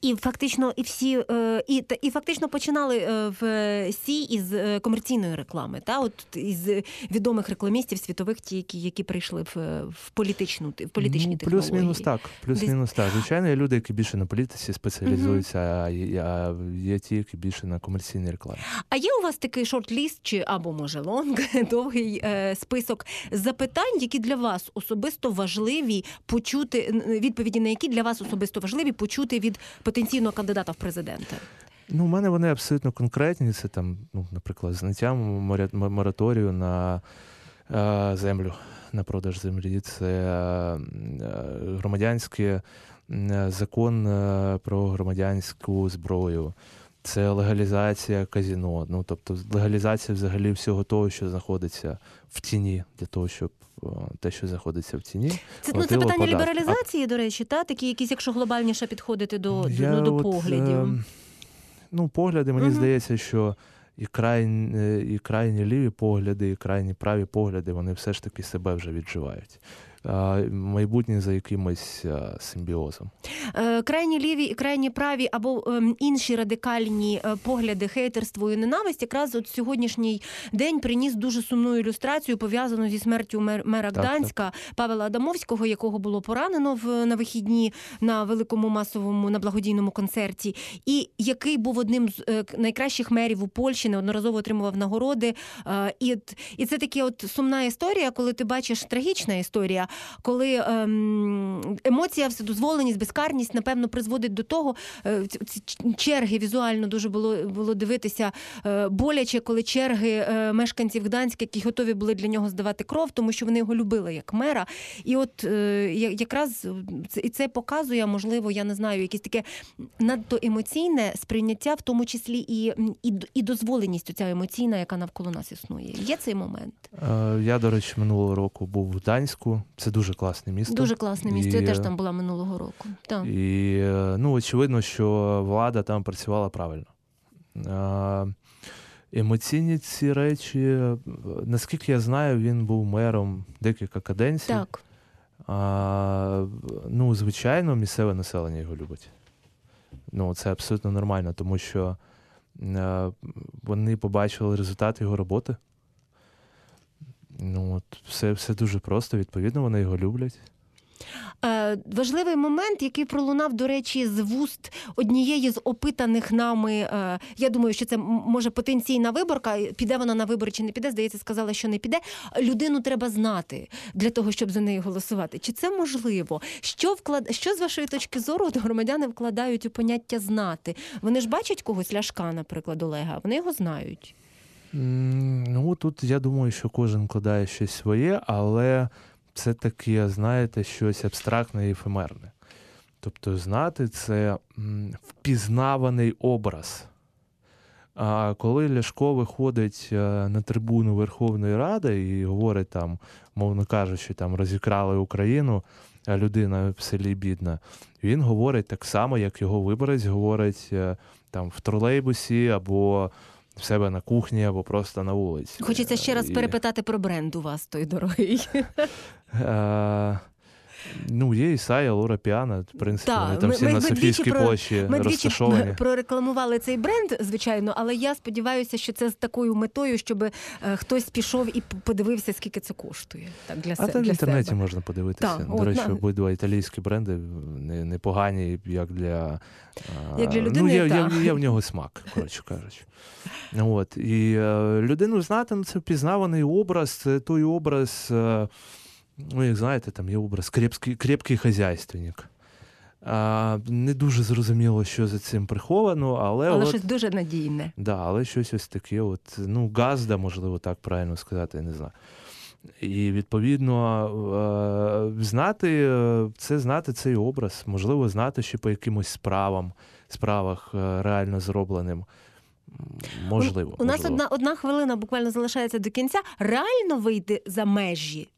І фактично, і всі е, і і фактично починали е, всі із е, комерційної реклами, та от із відомих рекламістів світових, ті, які, які прийшли в, в політичну в політичні ну, технології. плюс-мінус так. Плюс-мінус так. Звичайно, є люди, які більше на політиці спеціалізуються, є, а є ті, які більше на комерційній рекламі. А є у вас такий short-list чи або може long, (laughs) довгий е, список запитань, які для вас особисто важливі почути відповіді, на які для вас особисто важливі почути від потенційного кандидата в президенти? Ну, у мене вони абсолютно конкретні. Це там, ну, наприклад, зняття мораторію на е, землю, на продаж землі. Це е, громадянський закон е, про громадянську зброю. Це легалізація казіно. Ну, тобто легалізація взагалі всього того, що знаходиться в тіні, для того, щоб е, те, що знаходиться в тіні, Це, ну, це питання податки. А лібералізації, до речі, та такі якісь, якщо глобальніше підходити до, Я ну, до от, поглядів. ем, ну, погляди, мені Мгм. здається, що і, крайні, і крайні ліві погляди, і крайні праві погляди, вони все ж таки себе вже відживають. Майбутнє за якимось симбіозом. Е, крайні ліві і крайні праві або ем, інші радикальні е, погляди хейтерство і ненависть, якраз от сьогоднішній день приніс дуже сумну ілюстрацію, пов'язану зі смертю мер- мера Гданська Павела Адамовського, якого було поранено в на вихідні на великому масовому на благодійному концерті, і який був одним з е, найкращих мерів у Польщі, неодноразово отримував нагороди. І, і це такі от сумна історія, коли ти бачиш трагічна історія, коли ем, емоція, вседозволеність, безкарність, напевно, призводить до того, е, черги візуально дуже було, було дивитися е, боляче, коли черги е, мешканців Гданська, які готові були для нього здавати кров, тому що вони його любили як мера. І от якраз це, і це показує, можливо, я не знаю, якесь таке надто емоційне сприйняття, в тому числі і, і, і дозволеність оця емоційна, яка навколо нас існує. Є цей момент. Я, до речі, минулого року був в Гданську. Це дуже класне місто. Дуже класне місце. І, Я теж там була минулого року. Так. І е, ну, очевидно, що влада там працювала правильно. Е, Емоційні ці речі, е, наскільки я знаю, він був мером декілька каденцій. Так. А, ну, звичайно, місцеве населення його любить. Ну, це абсолютно нормально, тому що вони побачили результат його роботи. Ну, от, все, все дуже просто, відповідно, вони його люблять. Е, важливий момент, який пролунав, до речі, з вуст однієї з опитаних нами. Е, я думаю, що це може потенційна виборка. Піде вона на вибори чи не піде? Здається, сказала, що не піде. Людину треба знати для того, щоб за неї голосувати. Чи це можливо? Що вклад... що з вашої точки зору громадяни вкладають у поняття знати? Вони ж бачать когось ляшка, наприклад, Олега. Вони його знають. Ну, тут я думаю, що кожен вкладає щось своє, але це таке, знаєте, щось абстрактне і ефемерне. Тобто, знати це впізнаваний образ. А коли Ляшко виходить е, на трибуну Верховної Ради і говорить там, мовно кажучи, там розікрали Україну, а людина в селі бідна, він говорить так само, як його виборець говорить е, там в тролейбусі або в себе на кухні, або просто на вулиці. Хочеться ще раз І, перепитати про бренд у вас, той дорогий. (laughs) Ну, є Ісая, Лора Піана, в принципі, Так, вони там всі ми- на ми Софійській площі Ми розташовані. прорекламували цей бренд, звичайно, але я сподіваюся, що це з такою метою, щоб е, хтось пішов і подивився, скільки це коштує. Так, для А там в інтернеті себе. можна подивитися. Так, До от, речі, на- обидва італійські бренди не- непогані, як для, а, Як для ну, людини, є, є, так. є в нього смак, коротше кажучи. От. І е, людину знати, ну, це впізнаваний образ, це той образ, е, ну, як знаєте, там є образ крепкий, крепкий хазяйственник. А, не дуже зрозуміло, що за цим приховано, але, Але от, щось дуже надійне. Да, але щось ось таке, от, ну, газда, можливо, так правильно сказати, я не знаю. І відповідно знати це знати цей образ, можливо, знати ще по якимось справам, справах е, реально зробленим. Можливо. У, у нас можливо. одна, одна хвилина буквально залишається до кінця. Реально вийти за межі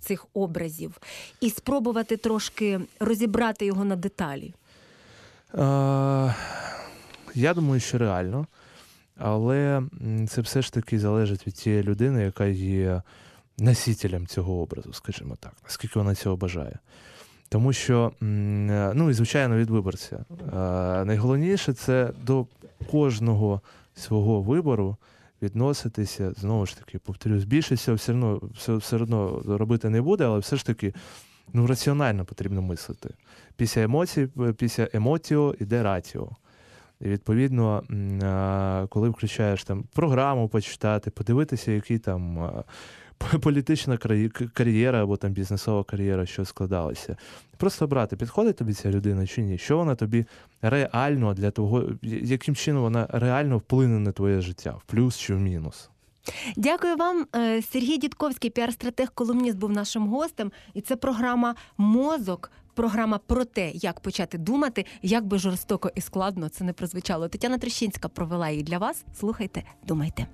цих образів і спробувати трошки розібрати його на деталі. Е, я думаю, що реально. Але це все ж таки залежить від тієї людини, яка є носителем цього образу, скажімо так, наскільки вона цього бажає. Тому що, ну і звичайно, від виборця. Найголовніше це до кожного свого вибору відноситися, знову ж таки, повторюсь, більшість все одно, все, все одно робити не буде, але все ж таки ну, раціонально потрібно мислити. Після емоцій, після емотіо йде ратіо. І відповідно, коли включаєш там програму почитати, подивитися, які там (laughs) політична кар'єра або там бізнесова кар'єра, що складалася. Просто брати, підходить тобі ця людина чи ні? Що вона тобі реально для того, яким чином вона реально вплине на твоє життя, в плюс чи в мінус? Дякую вам. Е, Сергій Дідковський, піар-стратег, колумніст, був нашим гостем. І це програма Мозок. Програма про те, як почати думати, як би жорстоко і складно це не прозвучало. Тетяна Трощинська провела її для вас. Слухайте, думайте.